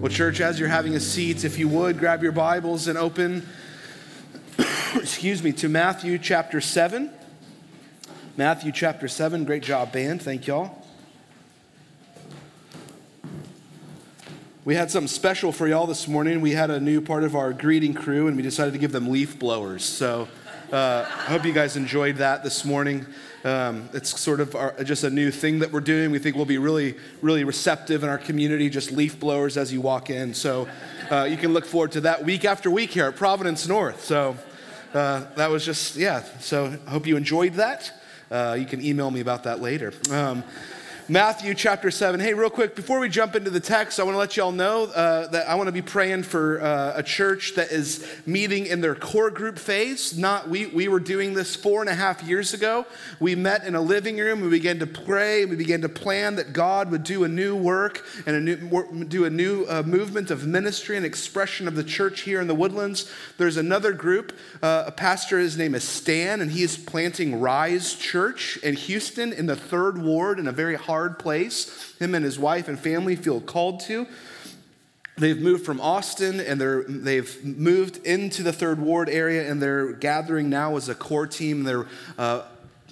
Well, church, as you're having a seat, if you would, grab your Bibles and open, excuse me, to Matthew chapter 7. Matthew chapter 7. Great job, band. Thank y'all. We had something special for y'all this morning. We had a new part of our greeting crew, and we decided to give them leaf blowers. So uh, I hope you guys enjoyed that this morning. Um, it's sort of our, just a new thing that we're doing. We think we'll be really, really receptive in our community, just leaf blowers as you walk in. So uh, you can look forward to that week after week here at Providence North. So uh, that was just, yeah. So I hope you enjoyed that. Uh, you can email me about that later. Um, Matthew chapter 7. Hey, real quick, before we jump into the text, I want to let y'all know uh, that I want to be praying for uh, a church that is meeting in their core group phase. Not we, we were doing this four and a half years ago. We met in a living room. We began to pray. We began to plan that God would do a new work and a new, do a new uh, movement of ministry and expression of the church here in the woodlands. There's another group, uh, a pastor, his name is Stan, and he is planting Rise Church in Houston in the third ward in a very hard hard place him and his wife and family feel called to. They've moved from Austin and they're, they've moved into the third ward area and they're gathering now as a core team. They're uh,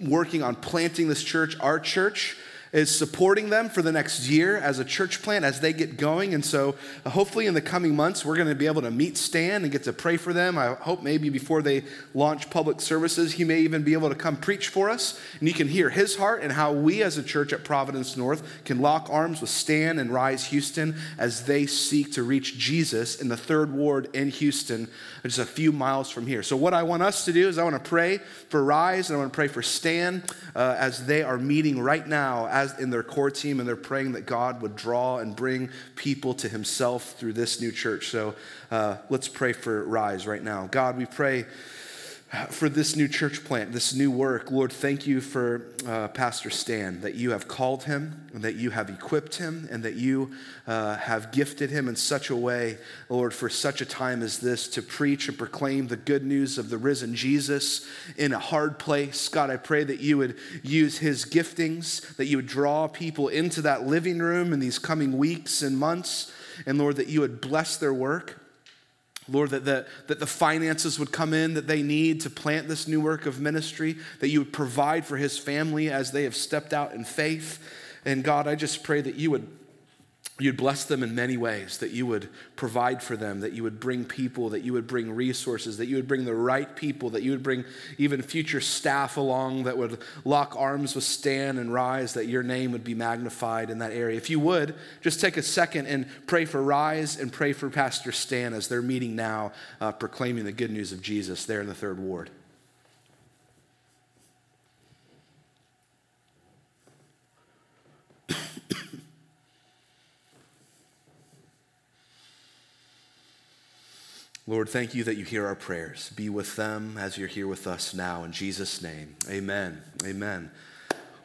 working on planting this church, our church is supporting them for the next year as a church plant as they get going. And so, uh, hopefully, in the coming months, we're going to be able to meet Stan and get to pray for them. I hope maybe before they launch public services, he may even be able to come preach for us. And you can hear his heart and how we as a church at Providence North can lock arms with Stan and Rise Houston as they seek to reach Jesus in the third ward in Houston, just a few miles from here. So, what I want us to do is I want to pray for Rise and I want to pray for Stan uh, as they are meeting right now as in their core team, and they're praying that God would draw and bring people to Himself through this new church. So uh, let's pray for Rise right now. God, we pray for this new church plant, this new work. Lord, thank you for uh, Pastor Stan, that you have called him, and that you have equipped him, and that you uh, have gifted him in such a way, Lord, for such a time as this to preach and proclaim the good news of the risen Jesus in a hard place. God, I pray that you would use his giftings, that you would draw people into that living room in these coming weeks and months, and Lord, that you would bless their work. Lord, that the, that the finances would come in that they need to plant this new work of ministry, that you would provide for his family as they have stepped out in faith. And God, I just pray that you would you'd bless them in many ways, that you would provide for them, that you would bring people, that you would bring resources, that you would bring the right people, that you would bring even future staff along that would lock arms with Stan and Rise, that your name would be magnified in that area. If you would, just take a second and pray for Rise and pray for Pastor Stan as they're meeting now, uh, proclaiming the good news of Jesus there in the third ward. Lord, thank you that you hear our prayers. Be with them as you're here with us now. In Jesus' name, amen. Amen.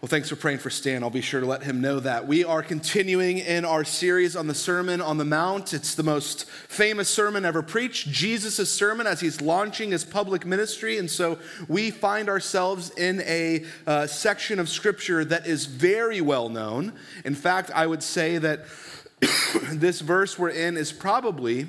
Well, thanks for praying for Stan. I'll be sure to let him know that. We are continuing in our series on the Sermon on the Mount. It's the most famous sermon ever preached, Jesus' sermon as he's launching his public ministry. And so we find ourselves in a uh, section of scripture that is very well known. In fact, I would say that this verse we're in is probably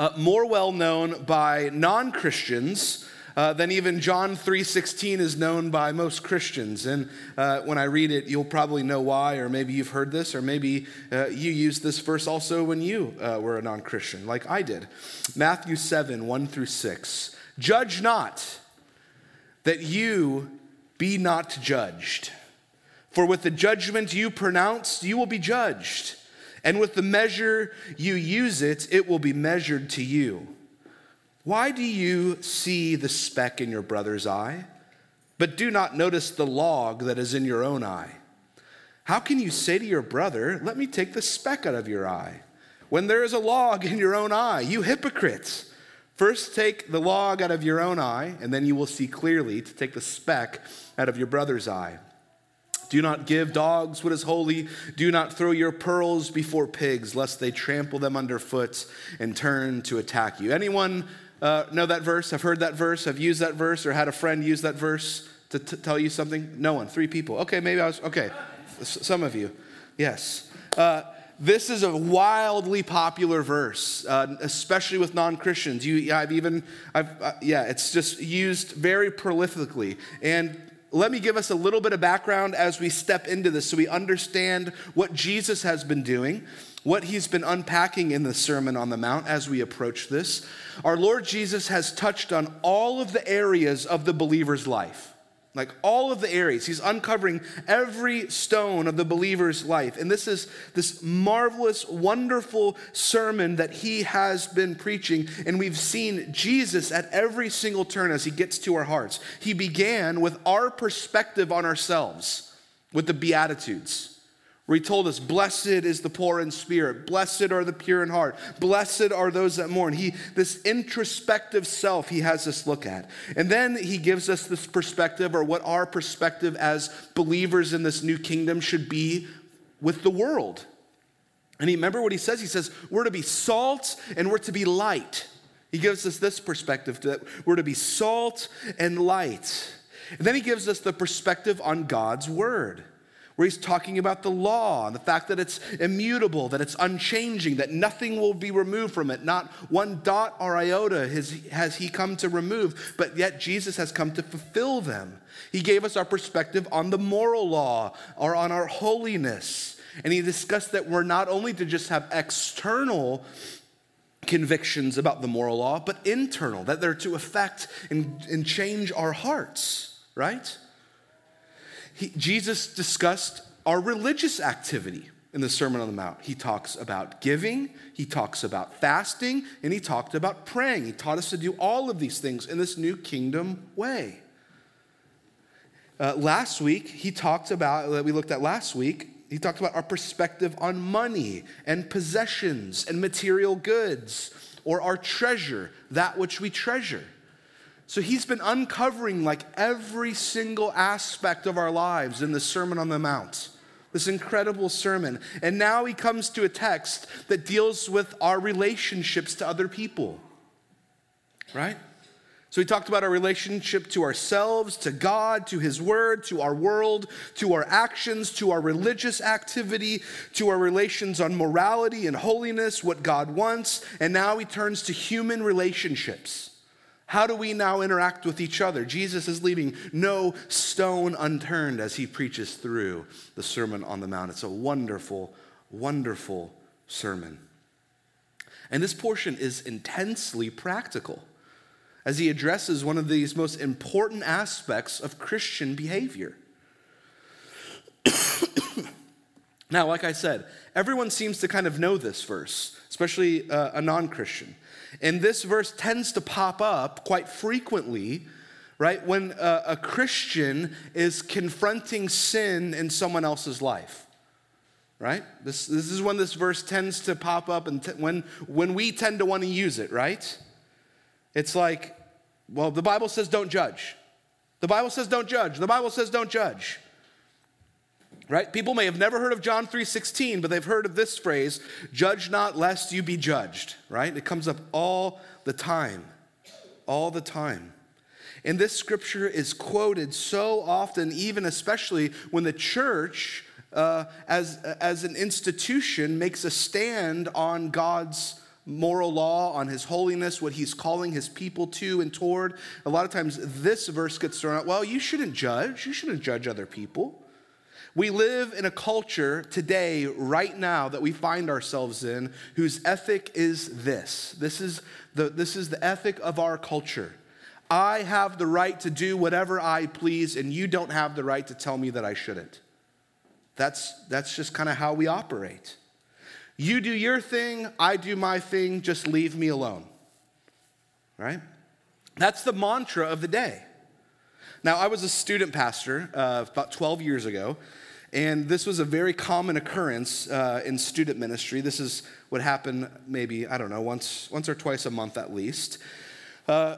uh, more well known by non-Christians uh, than even John 3:16 is known by most Christians. And uh, when I read it, you'll probably know why, or maybe you've heard this, or maybe uh, you used this verse also when you uh, were a non-Christian, like I did. Matthew 7, 1 through 6. Judge not that you be not judged. For with the judgment you pronounce, you will be judged and with the measure you use it, it will be measured to you. Why do you see the speck in your brother's eye, but do not notice the log that is in your own eye? How can you say to your brother, Let me take the speck out of your eye, when there is a log in your own eye? You hypocrites! First take the log out of your own eye, and then you will see clearly to take the speck out of your brother's eye. Do not give dogs what is holy. Do not throw your pearls before pigs, lest they trample them underfoot and turn to attack you. Anyone uh, know that verse? Have heard that verse? Have used that verse or had a friend use that verse to t- tell you something? No one. Three people. Okay, maybe I was, okay. Some of you. Yes. Uh, this is a wildly popular verse, uh, especially with non Christians. You, I've even, I've, uh, yeah, it's just used very prolifically. And let me give us a little bit of background as we step into this so we understand what Jesus has been doing, what he's been unpacking in the Sermon on the Mount as we approach this. Our Lord Jesus has touched on all of the areas of the believer's life. Like all of the areas, he's uncovering every stone of the believer's life. And this is this marvelous, wonderful sermon that he has been preaching. And we've seen Jesus at every single turn as he gets to our hearts. He began with our perspective on ourselves, with the Beatitudes where he told us, Blessed is the poor in spirit, blessed are the pure in heart, blessed are those that mourn. He, this introspective self, he has us look at. And then he gives us this perspective, or what our perspective as believers in this new kingdom should be with the world. And he, remember what he says? He says, We're to be salt and we're to be light. He gives us this perspective that we're to be salt and light. And then he gives us the perspective on God's word where he's talking about the law and the fact that it's immutable, that it's unchanging, that nothing will be removed from it. Not one dot or iota has, has he come to remove, but yet Jesus has come to fulfill them. He gave us our perspective on the moral law or on our holiness. And he discussed that we're not only to just have external convictions about the moral law, but internal, that they're to affect and, and change our hearts, right? He, Jesus discussed our religious activity in the Sermon on the Mount. He talks about giving, he talks about fasting, and he talked about praying. He taught us to do all of these things in this new kingdom way. Uh, last week, he talked about, that we looked at last week, he talked about our perspective on money and possessions and material goods or our treasure, that which we treasure. So he's been uncovering like every single aspect of our lives in the Sermon on the Mount, this incredible sermon. And now he comes to a text that deals with our relationships to other people, right? So he talked about our relationship to ourselves, to God, to his word, to our world, to our actions, to our religious activity, to our relations on morality and holiness, what God wants. And now he turns to human relationships. How do we now interact with each other? Jesus is leaving no stone unturned as he preaches through the Sermon on the Mount. It's a wonderful, wonderful sermon. And this portion is intensely practical as he addresses one of these most important aspects of Christian behavior. now, like I said, everyone seems to kind of know this verse, especially uh, a non Christian. And this verse tends to pop up quite frequently, right, when a, a Christian is confronting sin in someone else's life right? This, this is when this verse tends to pop up and t- when, when we tend to want to use it, right? It's like, well, the Bible says don't judge. The Bible says don't judge. The Bible says don't judge right? People may have never heard of john 3.16 but they've heard of this phrase judge not lest you be judged right? It comes up all the time all the time. And this scripture is quoted so often even especially when the church uh, as, as an institution makes a stand on god's moral law on his holiness what he's calling his people to and toward. A lot of times this verse gets thrown out well you shouldn't judge. You shouldn't judge other people we live in a culture today, right now, that we find ourselves in, whose ethic is this. This is the, this is the ethic of our culture. I have the right to do whatever I please, and you don't have the right to tell me that I shouldn't. That's, that's just kind of how we operate. You do your thing, I do my thing, just leave me alone. Right? That's the mantra of the day. Now, I was a student pastor uh, about 12 years ago, and this was a very common occurrence uh, in student ministry. This is what happened maybe, I don't know, once, once or twice a month at least. Uh,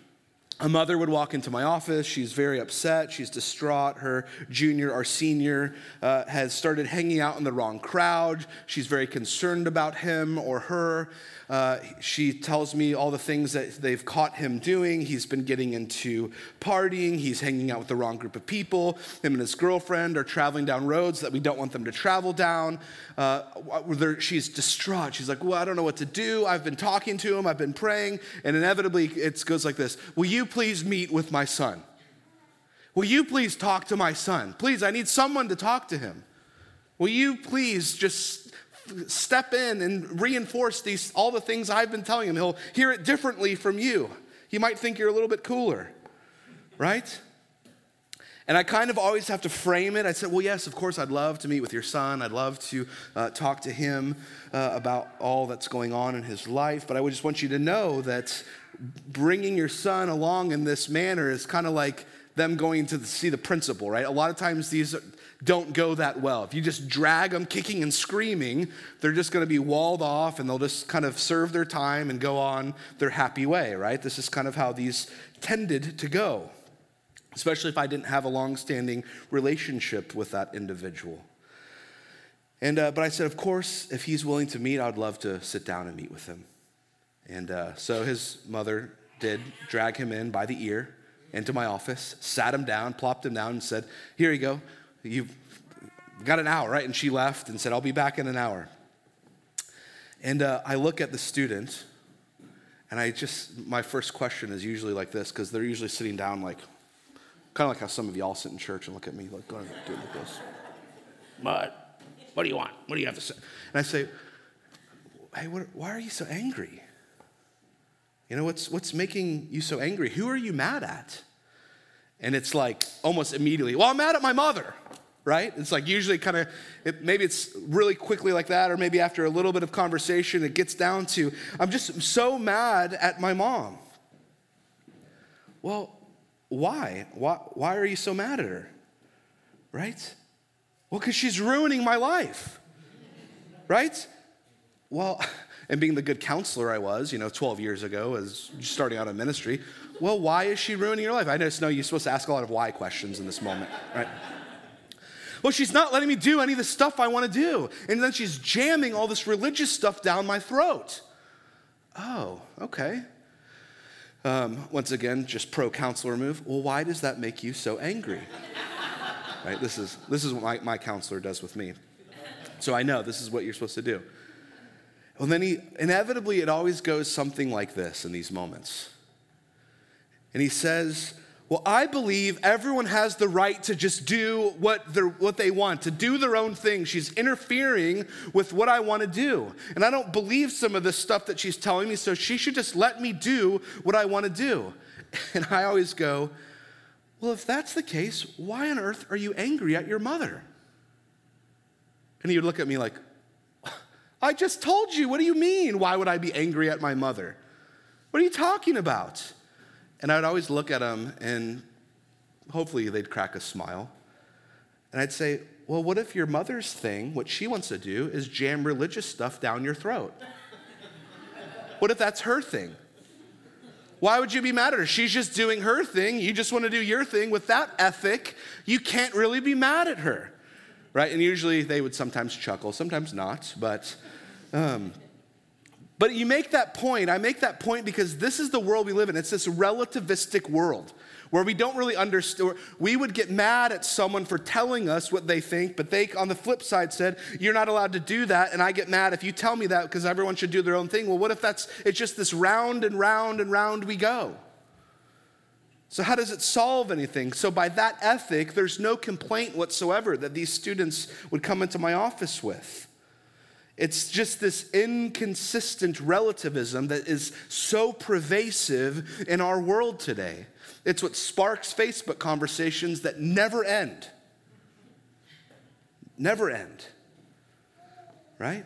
a mother would walk into my office. She's very upset. She's distraught. Her junior or senior uh, has started hanging out in the wrong crowd. She's very concerned about him or her. Uh, she tells me all the things that they've caught him doing. He's been getting into partying. He's hanging out with the wrong group of people. Him and his girlfriend are traveling down roads that we don't want them to travel down. Uh, she's distraught. She's like, Well, I don't know what to do. I've been talking to him, I've been praying. And inevitably, it goes like this Will you please meet with my son? Will you please talk to my son? Please, I need someone to talk to him. Will you please just step in and reinforce these all the things I've been telling him? He'll hear it differently from you. He might think you're a little bit cooler, right? And I kind of always have to frame it. I said, Well, yes, of course, I'd love to meet with your son. I'd love to uh, talk to him uh, about all that's going on in his life. But I would just want you to know that bringing your son along in this manner is kind of like them going to see the principal, right? A lot of times these don't go that well. If you just drag them kicking and screaming, they're just going to be walled off and they'll just kind of serve their time and go on their happy way, right? This is kind of how these tended to go, especially if I didn't have a long standing relationship with that individual. And, uh, but I said, of course, if he's willing to meet, I'd love to sit down and meet with him. And uh, so his mother did drag him in by the ear into my office, sat him down, plopped him down, and said, Here you go. You've got an hour, right? And she left and said, I'll be back in an hour. And uh, I look at the student, and I just, my first question is usually like this, because they're usually sitting down like, kind of like how some of y'all sit in church and look at me like, going do it like this. What? What do you want? What do you have to say? And I say, Hey, what, why are you so angry? You know, what's, what's making you so angry? Who are you mad at? And it's like almost immediately, well, I'm mad at my mother, right? It's like usually kind of, it, maybe it's really quickly like that, or maybe after a little bit of conversation, it gets down to, I'm just so mad at my mom. Well, why? Why, why are you so mad at her? Right? Well, because she's ruining my life, right? Well, and being the good counselor I was, you know, 12 years ago as starting out in ministry, well, why is she ruining your life? I just know you're supposed to ask a lot of why questions in this moment, right? well, she's not letting me do any of the stuff I want to do. And then she's jamming all this religious stuff down my throat. Oh, okay. Um, once again, just pro counselor move. Well, why does that make you so angry? right? This is, this is what my, my counselor does with me. So I know this is what you're supposed to do. Well, then he inevitably, it always goes something like this in these moments. And he says, Well, I believe everyone has the right to just do what, what they want, to do their own thing. She's interfering with what I want to do. And I don't believe some of the stuff that she's telling me, so she should just let me do what I want to do. And I always go, Well, if that's the case, why on earth are you angry at your mother? And he would look at me like, I just told you. What do you mean? Why would I be angry at my mother? What are you talking about? And I would always look at them and hopefully they'd crack a smile. And I'd say, Well, what if your mother's thing, what she wants to do, is jam religious stuff down your throat? what if that's her thing? Why would you be mad at her? She's just doing her thing. You just want to do your thing. With that ethic, you can't really be mad at her. Right? And usually they would sometimes chuckle, sometimes not, but um, but you make that point. I make that point because this is the world we live in. It's this relativistic world where we don't really understand. We would get mad at someone for telling us what they think, but they, on the flip side, said, You're not allowed to do that. And I get mad if you tell me that because everyone should do their own thing. Well, what if that's, it's just this round and round and round we go? So, how does it solve anything? So, by that ethic, there's no complaint whatsoever that these students would come into my office with. It's just this inconsistent relativism that is so pervasive in our world today. It's what sparks Facebook conversations that never end. Never end. Right?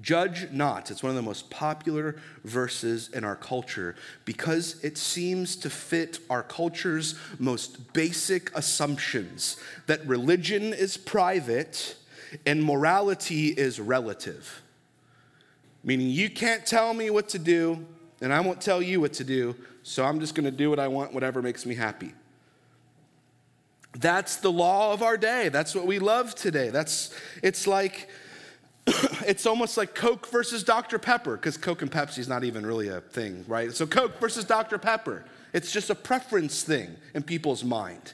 Judge not. It's one of the most popular verses in our culture because it seems to fit our culture's most basic assumptions that religion is private and morality is relative. Meaning, you can't tell me what to do, and I won't tell you what to do, so I'm just going to do what I want, whatever makes me happy. That's the law of our day. That's what we love today. That's it's like it's almost like Coke versus Dr. Pepper, because Coke and Pepsi is not even really a thing, right? So Coke versus Dr. Pepper. It's just a preference thing in people's mind.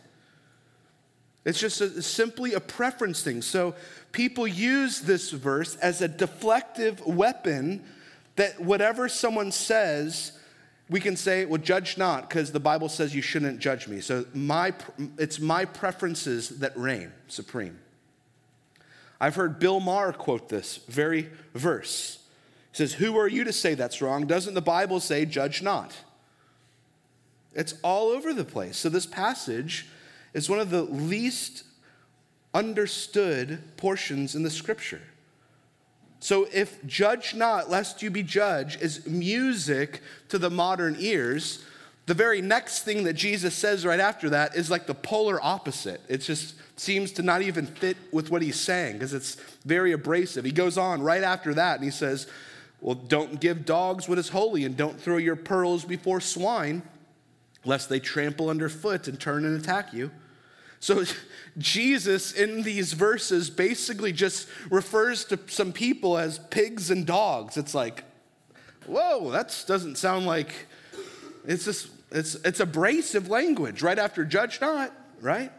It's just a, simply a preference thing. So people use this verse as a deflective weapon that whatever someone says, we can say, well, judge not, because the Bible says you shouldn't judge me. So my, it's my preferences that reign supreme. I've heard Bill Maher quote this very verse. He says, Who are you to say that's wrong? Doesn't the Bible say, judge not? It's all over the place. So this passage is one of the least understood portions in the scripture. So if judge not, lest you be judged, is music to the modern ears, the very next thing that Jesus says right after that is like the polar opposite. It just seems to not even fit with what he's saying because it's very abrasive. He goes on right after that and he says, Well, don't give dogs what is holy and don't throw your pearls before swine, lest they trample underfoot and turn and attack you. So, Jesus in these verses basically just refers to some people as pigs and dogs. It's like, whoa, that doesn't sound like it's just it's it's abrasive language right after judge not, right?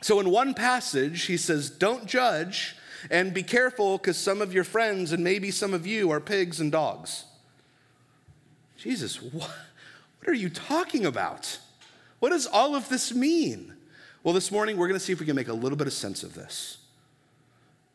So in one passage he says don't judge and be careful cuz some of your friends and maybe some of you are pigs and dogs. Jesus, what, what are you talking about? What does all of this mean? Well, this morning we're going to see if we can make a little bit of sense of this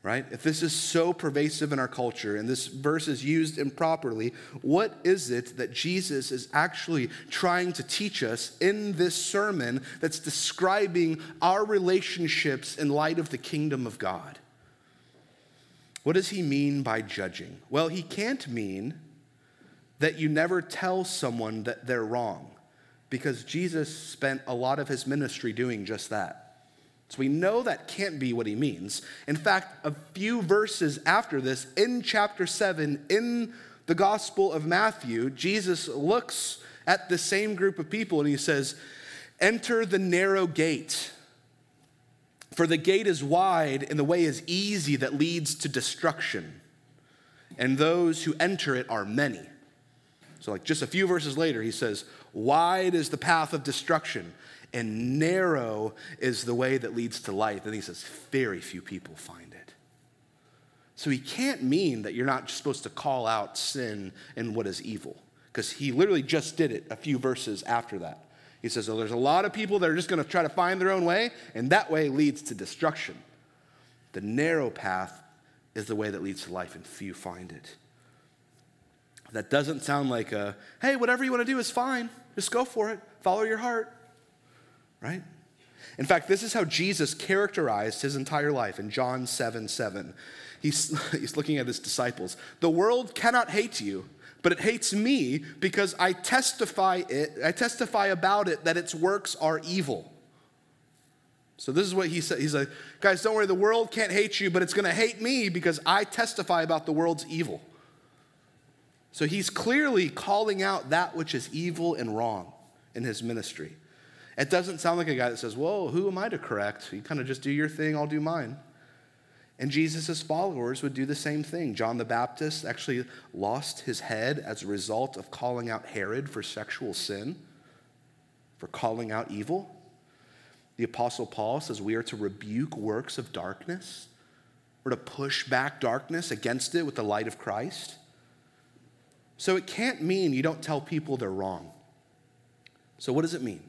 right? If this is so pervasive in our culture and this verse is used improperly, what is it that Jesus is actually trying to teach us in this sermon that's describing our relationships in light of the kingdom of God? What does he mean by judging? Well, he can't mean that you never tell someone that they're wrong because Jesus spent a lot of his ministry doing just that. So we know that can't be what he means. In fact, a few verses after this, in chapter 7, in the Gospel of Matthew, Jesus looks at the same group of people and he says, Enter the narrow gate. For the gate is wide and the way is easy that leads to destruction. And those who enter it are many. So, like just a few verses later, he says, Wide is the path of destruction and narrow is the way that leads to life. And he says, very few people find it. So he can't mean that you're not supposed to call out sin and what is evil, because he literally just did it a few verses after that. He says, oh, there's a lot of people that are just going to try to find their own way, and that way leads to destruction. The narrow path is the way that leads to life, and few find it. That doesn't sound like a, hey, whatever you want to do is fine. Just go for it. Follow your heart right? In fact, this is how Jesus characterized his entire life in John 7 7. He's, he's looking at his disciples. The world cannot hate you, but it hates me because I testify it, I testify about it that its works are evil. So this is what he said. He's like, guys, don't worry, the world can't hate you, but it's gonna hate me because I testify about the world's evil. So he's clearly calling out that which is evil and wrong in his ministry. It doesn't sound like a guy that says, Whoa, who am I to correct? You kind of just do your thing, I'll do mine. And Jesus' followers would do the same thing. John the Baptist actually lost his head as a result of calling out Herod for sexual sin, for calling out evil. The Apostle Paul says we are to rebuke works of darkness. We're to push back darkness against it with the light of Christ. So it can't mean you don't tell people they're wrong. So, what does it mean?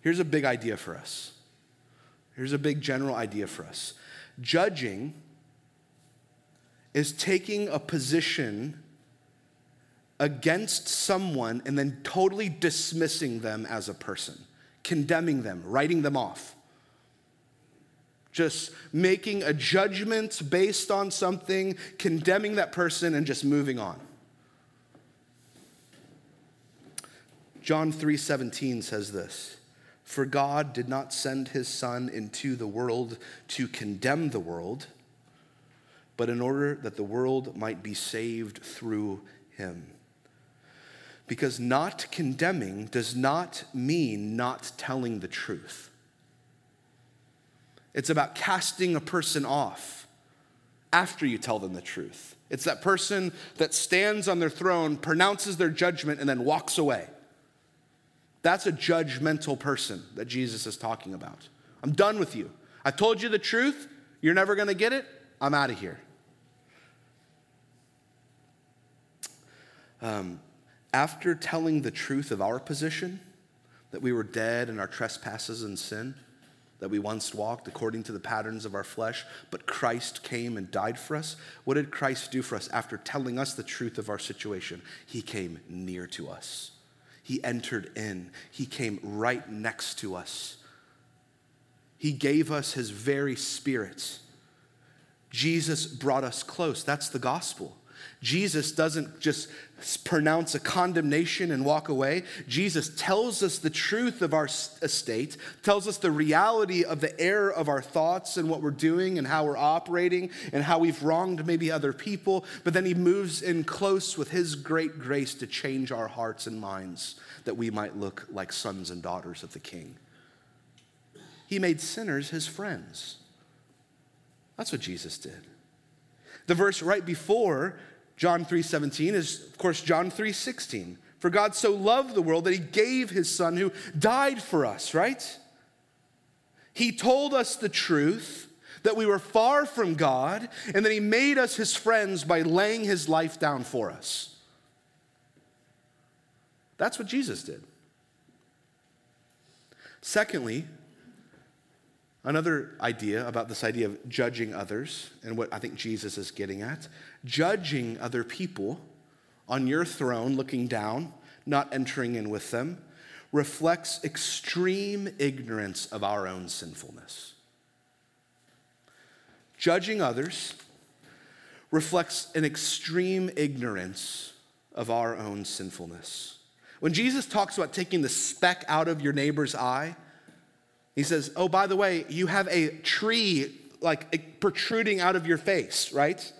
Here's a big idea for us. Here's a big general idea for us. Judging is taking a position against someone and then totally dismissing them as a person, condemning them, writing them off. Just making a judgment based on something, condemning that person, and just moving on. John 3:17 says this. For God did not send his Son into the world to condemn the world, but in order that the world might be saved through him. Because not condemning does not mean not telling the truth. It's about casting a person off after you tell them the truth. It's that person that stands on their throne, pronounces their judgment, and then walks away. That's a judgmental person that Jesus is talking about. I'm done with you. I told you the truth. You're never going to get it. I'm out of here. Um, after telling the truth of our position, that we were dead in our trespasses and sin, that we once walked according to the patterns of our flesh, but Christ came and died for us. What did Christ do for us after telling us the truth of our situation? He came near to us. He entered in. He came right next to us. He gave us his very spirit. Jesus brought us close. That's the gospel. Jesus doesn't just pronounce a condemnation and walk away. Jesus tells us the truth of our estate, tells us the reality of the error of our thoughts and what we're doing and how we're operating and how we've wronged maybe other people. But then he moves in close with his great grace to change our hearts and minds that we might look like sons and daughters of the King. He made sinners his friends. That's what Jesus did. The verse right before John 3:17 is of course John 3:16. For God so loved the world that he gave his son who died for us, right? He told us the truth that we were far from God and that he made us his friends by laying his life down for us. That's what Jesus did. Secondly, Another idea about this idea of judging others and what I think Jesus is getting at judging other people on your throne, looking down, not entering in with them, reflects extreme ignorance of our own sinfulness. Judging others reflects an extreme ignorance of our own sinfulness. When Jesus talks about taking the speck out of your neighbor's eye, he says, Oh, by the way, you have a tree like protruding out of your face, right?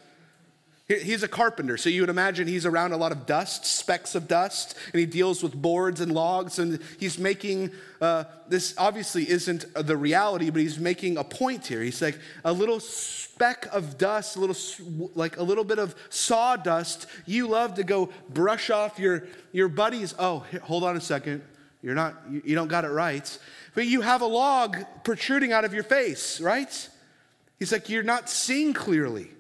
He's a carpenter, so you would imagine he's around a lot of dust, specks of dust, and he deals with boards and logs, and he's making uh, this obviously isn't the reality, but he's making a point here. He's like a little speck of dust, a little like a little bit of sawdust. You love to go brush off your your buddies. Oh, hold on a second, you're not, you don't got it right but you have a log protruding out of your face, right? He's like, You're not seeing clearly.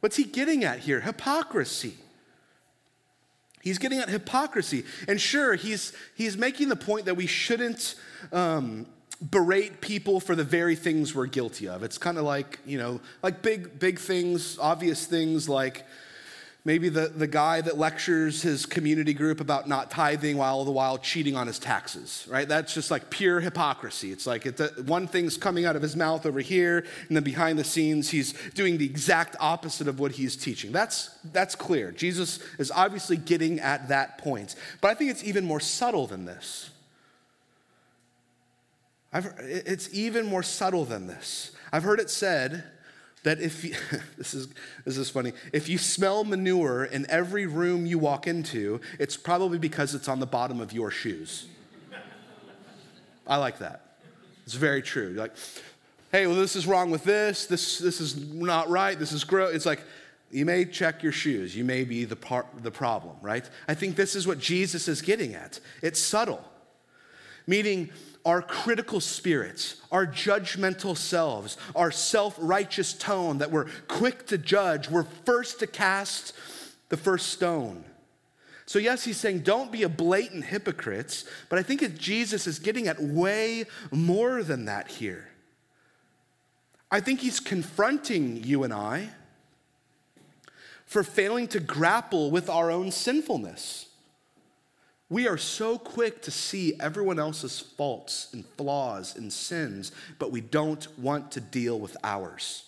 What's he getting at here? Hypocrisy. He's getting at hypocrisy. And sure, he's, he's making the point that we shouldn't um, berate people for the very things we're guilty of. It's kind of like, you know, like big, big things, obvious things like, Maybe the, the guy that lectures his community group about not tithing while all the while cheating on his taxes, right? That's just like pure hypocrisy. It's like it's a, one thing's coming out of his mouth over here, and then behind the scenes, he's doing the exact opposite of what he's teaching. That's, that's clear. Jesus is obviously getting at that point. But I think it's even more subtle than this. I've, it's even more subtle than this. I've heard it said that if you, this is this is funny. If you smell manure in every room you walk into it's probably because it's on the bottom of your shoes. I like that. It's very true. You're like hey well this is wrong with this. This this is not right. This is gross. It's like you may check your shoes. You may be the part the problem right? I think this is what jesus is getting at. It's subtle. Meaning our critical spirits, our judgmental selves, our self righteous tone that we're quick to judge, we're first to cast the first stone. So, yes, he's saying don't be a blatant hypocrite, but I think Jesus is getting at way more than that here. I think he's confronting you and I for failing to grapple with our own sinfulness. We are so quick to see everyone else's faults and flaws and sins, but we don't want to deal with ours.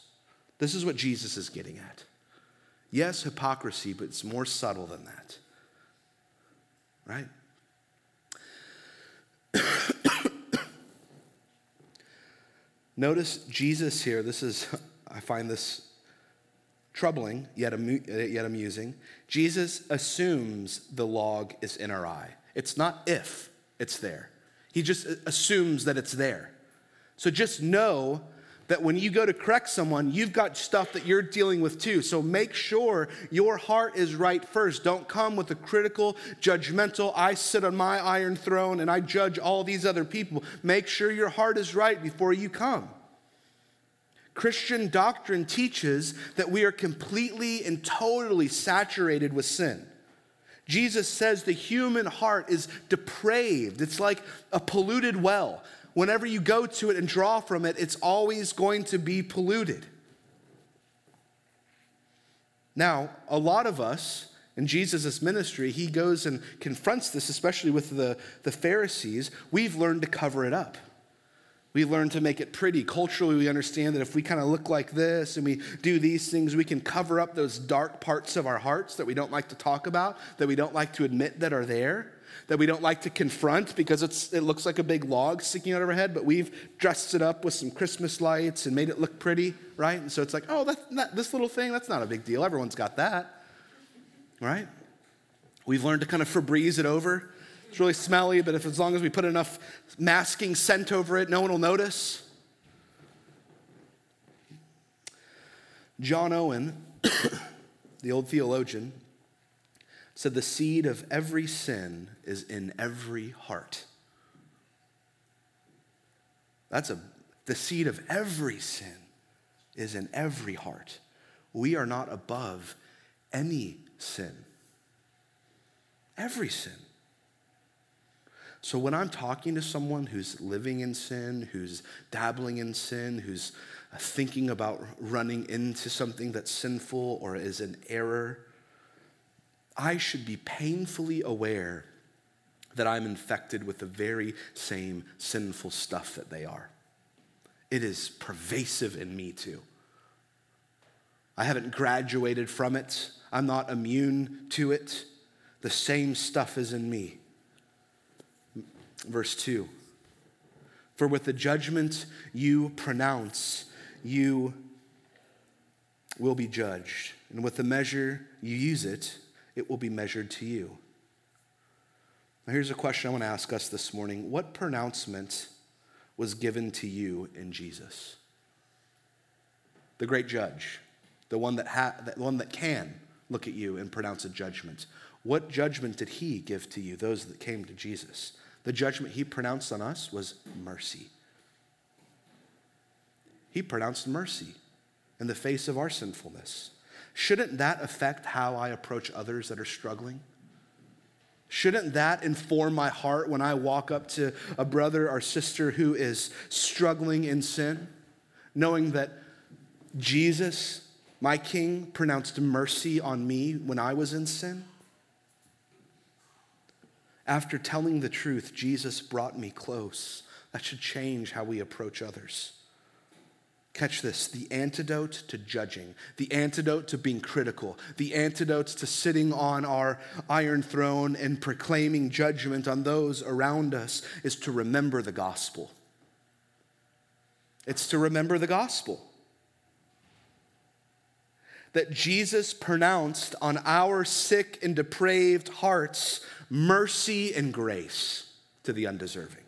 This is what Jesus is getting at. Yes, hypocrisy, but it's more subtle than that. Right? Notice Jesus here. This is, I find this troubling yet, amu- uh, yet amusing. Jesus assumes the log is in our eye. It's not if it's there, he just uh, assumes that it's there. So just know that when you go to correct someone, you've got stuff that you're dealing with too. So make sure your heart is right first. Don't come with a critical, judgmental, I sit on my iron throne and I judge all these other people. Make sure your heart is right before you come. Christian doctrine teaches that we are completely and totally saturated with sin. Jesus says the human heart is depraved. It's like a polluted well whenever you go to it and draw from it, it's always going to be polluted. Now, a lot of us in Jesus' ministry, he goes and confronts this, especially with the, the Pharisees. We've learned to cover it up. We learn to make it pretty. Culturally, we understand that if we kind of look like this and we do these things, we can cover up those dark parts of our hearts that we don't like to talk about, that we don't like to admit that are there that we don't like to confront because it looks like a big log sticking out of our head, but we've dressed it up with some Christmas lights and made it look pretty, right? And so it's like, oh, this little thing, that's not a big deal. Everyone's got that, right? We've learned to kind of Febreze it over. It's really smelly, but if as long as we put enough masking scent over it, no one will notice. John Owen, the old theologian, said, The seed of every sin is in every heart. That's a, the seed of every sin is in every heart. We are not above any sin. Every sin. So when I'm talking to someone who's living in sin, who's dabbling in sin, who's uh, thinking about running into something that's sinful or is an error, I should be painfully aware that I'm infected with the very same sinful stuff that they are. It is pervasive in me too. I haven't graduated from it, I'm not immune to it. The same stuff is in me. Verse 2 For with the judgment you pronounce, you will be judged, and with the measure you use it, it will be measured to you. Now, here's a question I want to ask us this morning What pronouncement was given to you in Jesus? The great judge, the one that, ha- the one that can look at you and pronounce a judgment. What judgment did he give to you, those that came to Jesus? The judgment he pronounced on us was mercy. He pronounced mercy in the face of our sinfulness. Shouldn't that affect how I approach others that are struggling? Shouldn't that inform my heart when I walk up to a brother or sister who is struggling in sin, knowing that Jesus, my King, pronounced mercy on me when I was in sin? After telling the truth, Jesus brought me close. That should change how we approach others. Catch this the antidote to judging, the antidote to being critical, the antidote to sitting on our iron throne and proclaiming judgment on those around us is to remember the gospel. It's to remember the gospel. That Jesus pronounced on our sick and depraved hearts mercy and grace to the undeserving.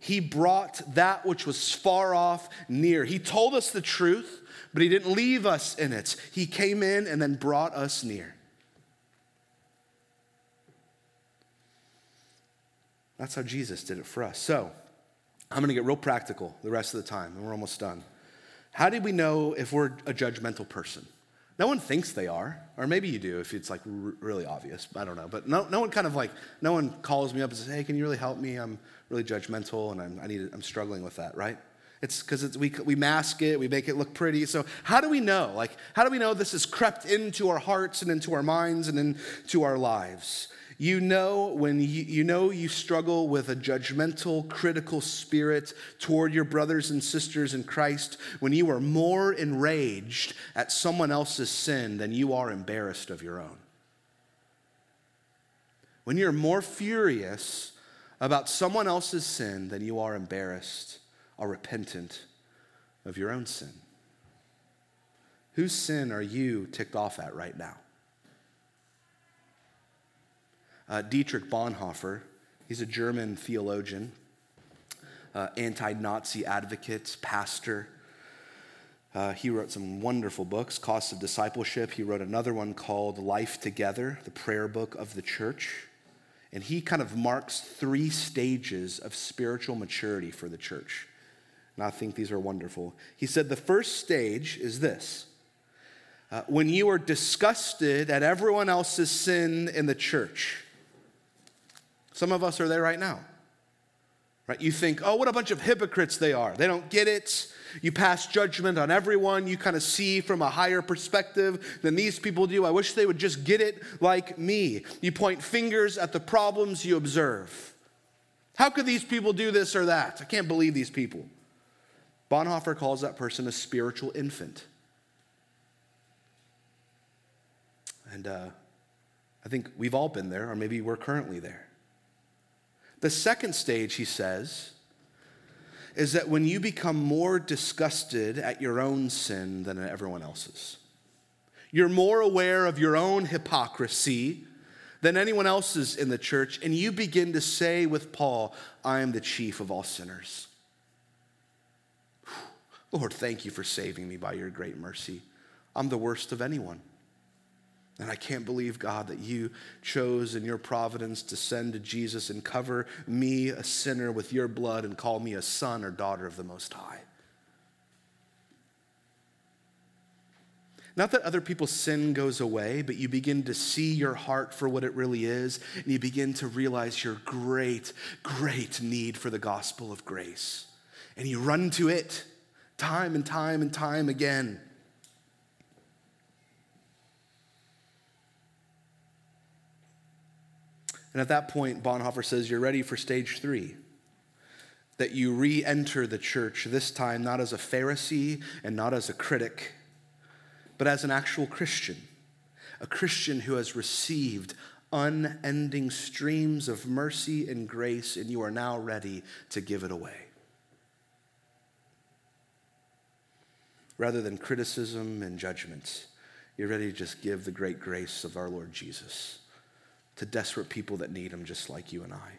He brought that which was far off near. He told us the truth, but He didn't leave us in it. He came in and then brought us near. That's how Jesus did it for us. So, I'm going to get real practical the rest of the time, and we're almost done. How do we know if we're a judgmental person? No one thinks they are, or maybe you do if it's like r- really obvious. I don't know. But no, no one kind of like, no one calls me up and says, hey, can you really help me? I'm really judgmental and I'm, I need, I'm struggling with that, right? It's because we, we mask it, we make it look pretty. So, how do we know? Like, how do we know this has crept into our hearts and into our minds and into our lives? You know when you, you know you struggle with a judgmental, critical spirit toward your brothers and sisters in Christ when you are more enraged at someone else's sin than you are embarrassed of your own. When you're more furious about someone else's sin than you are embarrassed or repentant of your own sin. Whose sin are you ticked off at right now? Uh, Dietrich Bonhoeffer, he's a German theologian, uh, anti Nazi advocate, pastor. Uh, he wrote some wonderful books, Cost of Discipleship. He wrote another one called Life Together, the prayer book of the church. And he kind of marks three stages of spiritual maturity for the church. And I think these are wonderful. He said the first stage is this uh, when you are disgusted at everyone else's sin in the church. Some of us are there right now. Right? You think, oh, what a bunch of hypocrites they are. They don't get it. You pass judgment on everyone. You kind of see from a higher perspective than these people do. I wish they would just get it like me. You point fingers at the problems you observe. How could these people do this or that? I can't believe these people. Bonhoeffer calls that person a spiritual infant. And uh, I think we've all been there, or maybe we're currently there. The second stage, he says, is that when you become more disgusted at your own sin than at everyone else's, you're more aware of your own hypocrisy than anyone else's in the church, and you begin to say with Paul, I am the chief of all sinners. Lord, thank you for saving me by your great mercy. I'm the worst of anyone. And I can't believe, God, that you chose in your providence to send to Jesus and cover me, a sinner, with your blood and call me a son or daughter of the Most High. Not that other people's sin goes away, but you begin to see your heart for what it really is, and you begin to realize your great, great need for the gospel of grace. And you run to it time and time and time again. And at that point, Bonhoeffer says, You're ready for stage three. That you re enter the church, this time not as a Pharisee and not as a critic, but as an actual Christian. A Christian who has received unending streams of mercy and grace, and you are now ready to give it away. Rather than criticism and judgment, you're ready to just give the great grace of our Lord Jesus to desperate people that need Him, just like you and I.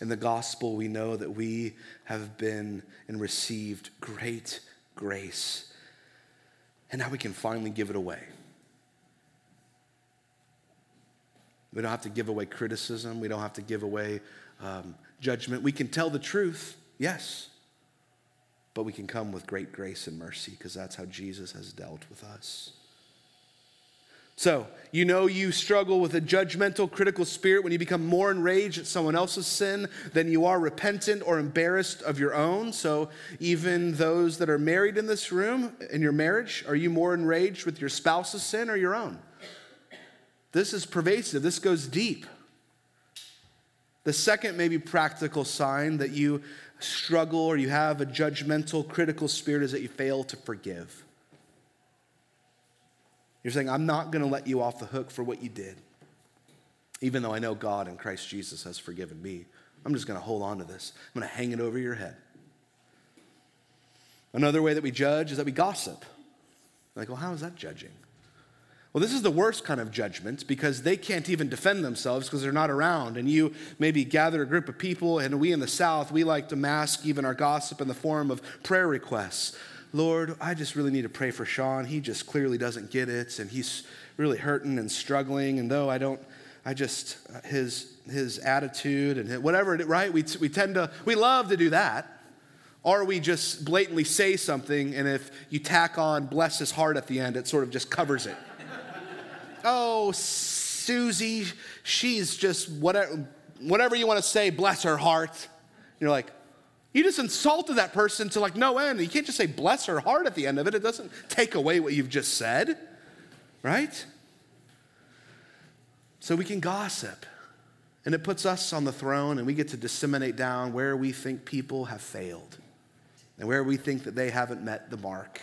In the gospel, we know that we have been and received great grace, and now we can finally give it away. We don't have to give away criticism. We don't have to give away um, judgment. We can tell the truth, yes, but we can come with great grace and mercy because that's how Jesus has dealt with us. So, you know you struggle with a judgmental, critical spirit when you become more enraged at someone else's sin than you are repentant or embarrassed of your own. So, even those that are married in this room, in your marriage, are you more enraged with your spouse's sin or your own? This is pervasive, this goes deep. The second, maybe practical sign that you struggle or you have a judgmental, critical spirit is that you fail to forgive. You're saying, I'm not going to let you off the hook for what you did. Even though I know God and Christ Jesus has forgiven me, I'm just going to hold on to this. I'm going to hang it over your head. Another way that we judge is that we gossip. Like, well, how is that judging? Well, this is the worst kind of judgment because they can't even defend themselves because they're not around. And you maybe gather a group of people, and we in the South, we like to mask even our gossip in the form of prayer requests. Lord, I just really need to pray for Sean. He just clearly doesn't get it, and he's really hurting and struggling. And though I don't, I just, uh, his, his attitude and whatever, right? We, we tend to, we love to do that. Or we just blatantly say something, and if you tack on bless his heart at the end, it sort of just covers it. oh, Susie, she's just whatever, whatever you want to say, bless her heart. You're like, you just insulted that person to like no end. You can't just say bless her heart at the end of it. It doesn't take away what you've just said, right? So we can gossip. And it puts us on the throne, and we get to disseminate down where we think people have failed and where we think that they haven't met the mark.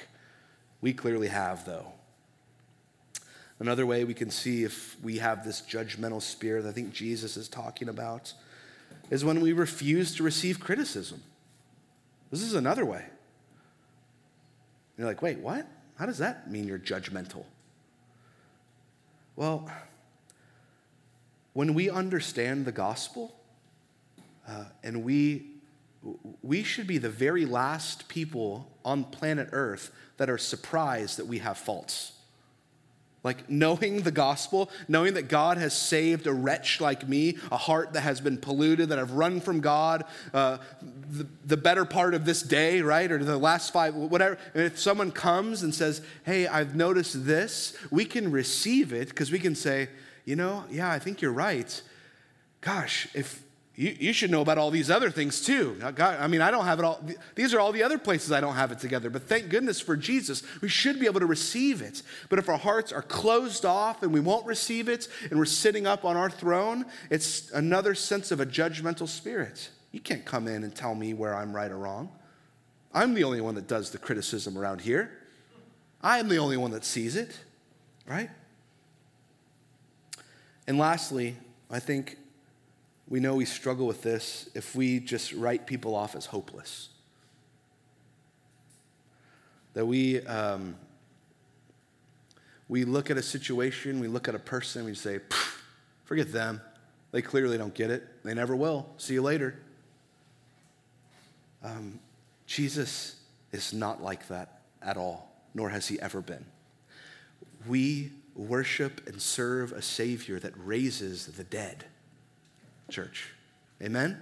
We clearly have, though. Another way we can see if we have this judgmental spirit I think Jesus is talking about is when we refuse to receive criticism. This is another way. You're like, wait, what? How does that mean you're judgmental? Well, when we understand the gospel, uh, and we, we should be the very last people on planet Earth that are surprised that we have faults. Like knowing the gospel, knowing that God has saved a wretch like me, a heart that has been polluted, that I've run from God, uh, the, the better part of this day, right? Or the last five, whatever. And if someone comes and says, Hey, I've noticed this, we can receive it because we can say, You know, yeah, I think you're right. Gosh, if you, you should know about all these other things too. God, I mean, I don't have it all. These are all the other places I don't have it together. But thank goodness for Jesus. We should be able to receive it. But if our hearts are closed off and we won't receive it and we're sitting up on our throne, it's another sense of a judgmental spirit. You can't come in and tell me where I'm right or wrong. I'm the only one that does the criticism around here. I am the only one that sees it, right? And lastly, I think we know we struggle with this if we just write people off as hopeless. That we, um, we look at a situation, we look at a person, we say, forget them. They clearly don't get it. They never will. See you later. Um, Jesus is not like that at all, nor has he ever been. We worship and serve a Savior that raises the dead church. Amen?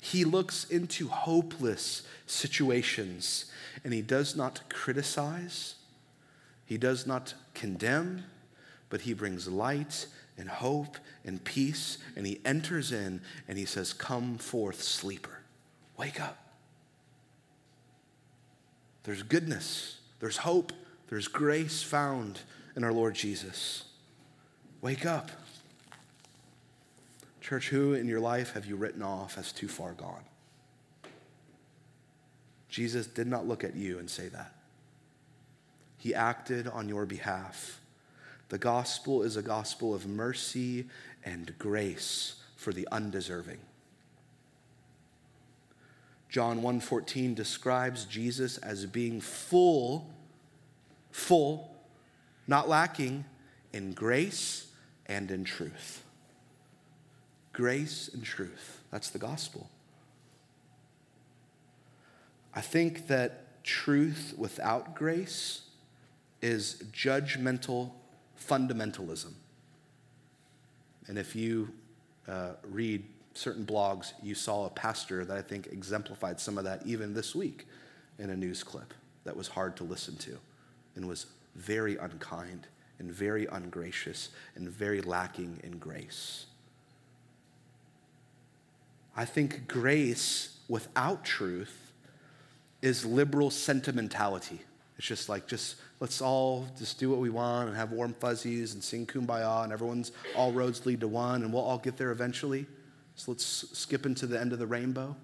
He looks into hopeless situations and he does not criticize, he does not condemn, but he brings light and hope and peace and he enters in and he says, Come forth, sleeper. Wake up. There's goodness, there's hope, there's grace found in our Lord Jesus. Wake up. Church, who in your life have you written off as too far gone? Jesus did not look at you and say that. He acted on your behalf. The gospel is a gospel of mercy and grace for the undeserving. John 1:14 describes Jesus as being full full not lacking in grace and in truth grace and truth. That's the gospel. I think that truth without grace is judgmental fundamentalism. And if you uh, read certain blogs, you saw a pastor that I think exemplified some of that even this week in a news clip that was hard to listen to and was very unkind and very ungracious and very lacking in grace. I think grace without truth is liberal sentimentality. It's just like, just let's all just do what we want and have warm fuzzies and sing kumbaya and everyone's, all roads lead to one and we'll all get there eventually. So let's skip into the end of the rainbow.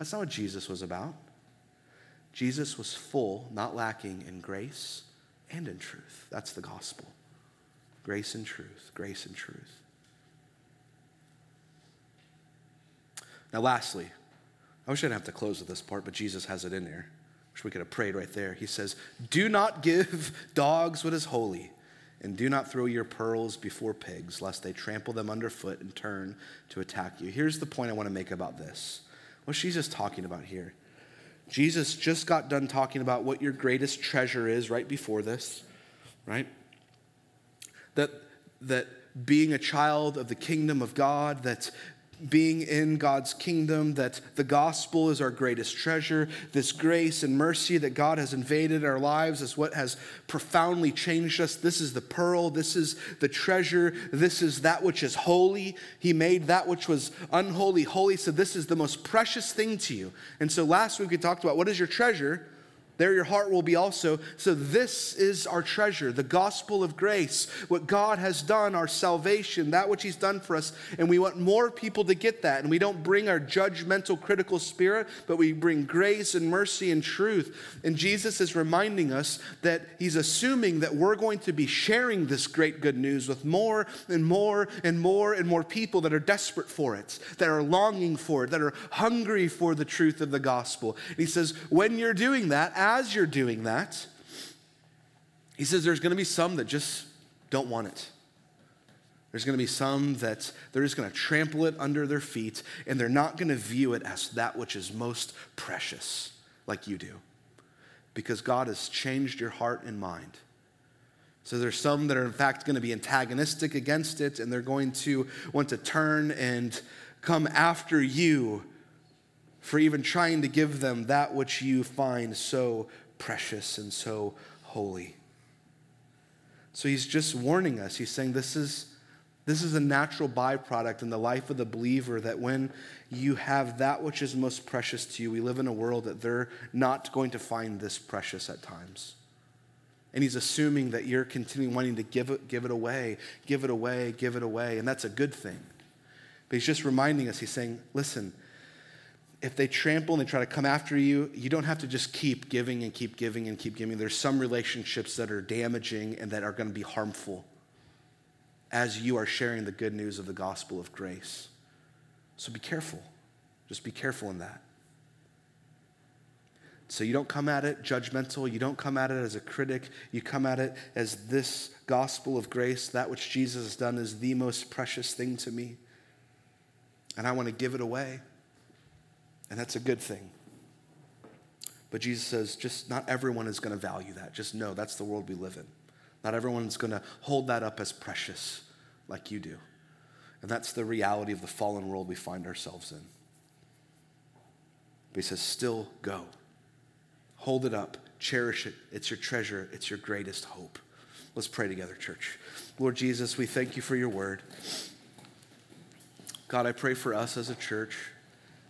That's not what Jesus was about. Jesus was full, not lacking in grace and in truth. That's the gospel. Grace and truth, grace and truth. Now, lastly, I wish I didn't have to close with this part, but Jesus has it in there. Wish we could have prayed right there. He says, Do not give dogs what is holy, and do not throw your pearls before pigs, lest they trample them underfoot and turn to attack you. Here's the point I want to make about this. What's Jesus talking about here? Jesus just got done talking about what your greatest treasure is right before this, right? That, that being a child of the kingdom of God, that being in God's kingdom, that the gospel is our greatest treasure. This grace and mercy that God has invaded our lives is what has profoundly changed us. This is the pearl. This is the treasure. This is that which is holy. He made that which was unholy holy. So, this is the most precious thing to you. And so, last week we talked about what is your treasure? There your heart will be also. So, this is our treasure, the gospel of grace, what God has done, our salvation, that which He's done for us. And we want more people to get that. And we don't bring our judgmental, critical spirit, but we bring grace and mercy and truth. And Jesus is reminding us that He's assuming that we're going to be sharing this great good news with more and more and more and more people that are desperate for it, that are longing for it, that are hungry for the truth of the gospel. And He says, when you're doing that, as you're doing that, he says there's going to be some that just don't want it. There's going to be some that they're just going to trample it under their feet and they're not going to view it as that which is most precious like you do because God has changed your heart and mind. So there's some that are in fact going to be antagonistic against it and they're going to want to turn and come after you for even trying to give them that which you find so precious and so holy. So he's just warning us. He's saying this is, this is a natural byproduct in the life of the believer that when you have that which is most precious to you, we live in a world that they're not going to find this precious at times. And he's assuming that you're continuing wanting to give it, give it away, give it away, give it away. And that's a good thing. But he's just reminding us, he's saying, listen, if they trample and they try to come after you, you don't have to just keep giving and keep giving and keep giving. There's some relationships that are damaging and that are going to be harmful as you are sharing the good news of the gospel of grace. So be careful. Just be careful in that. So you don't come at it judgmental. You don't come at it as a critic. You come at it as this gospel of grace, that which Jesus has done, is the most precious thing to me. And I want to give it away. And that's a good thing. But Jesus says, just not everyone is going to value that. Just know that's the world we live in. Not everyone's going to hold that up as precious like you do. And that's the reality of the fallen world we find ourselves in. But he says, still go. Hold it up. Cherish it. It's your treasure. It's your greatest hope. Let's pray together, church. Lord Jesus, we thank you for your word. God, I pray for us as a church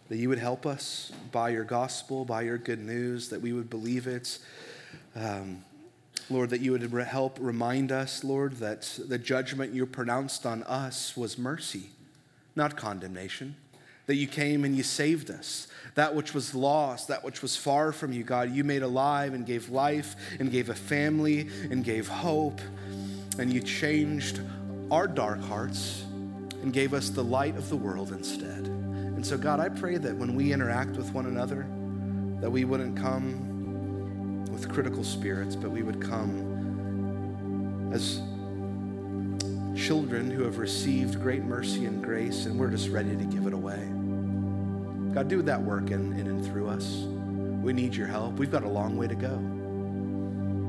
that you would help us by your gospel, by your good news, that we would believe it. Um, Lord, that you would help remind us, Lord, that the judgment you pronounced on us was mercy, not condemnation. That you came and you saved us. That which was lost, that which was far from you, God, you made alive and gave life and gave a family and gave hope. And you changed our dark hearts and gave us the light of the world instead. And so, God, I pray that when we interact with one another, that we wouldn't come with critical spirits, but we would come as children who have received great mercy and grace, and we're just ready to give it away. God, do that work in, in and through us. We need your help. We've got a long way to go.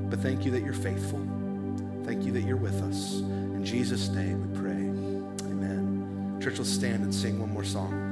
But thank you that you're faithful. Thank you that you're with us. In Jesus' name we pray. Amen. Church, let's stand and sing one more song.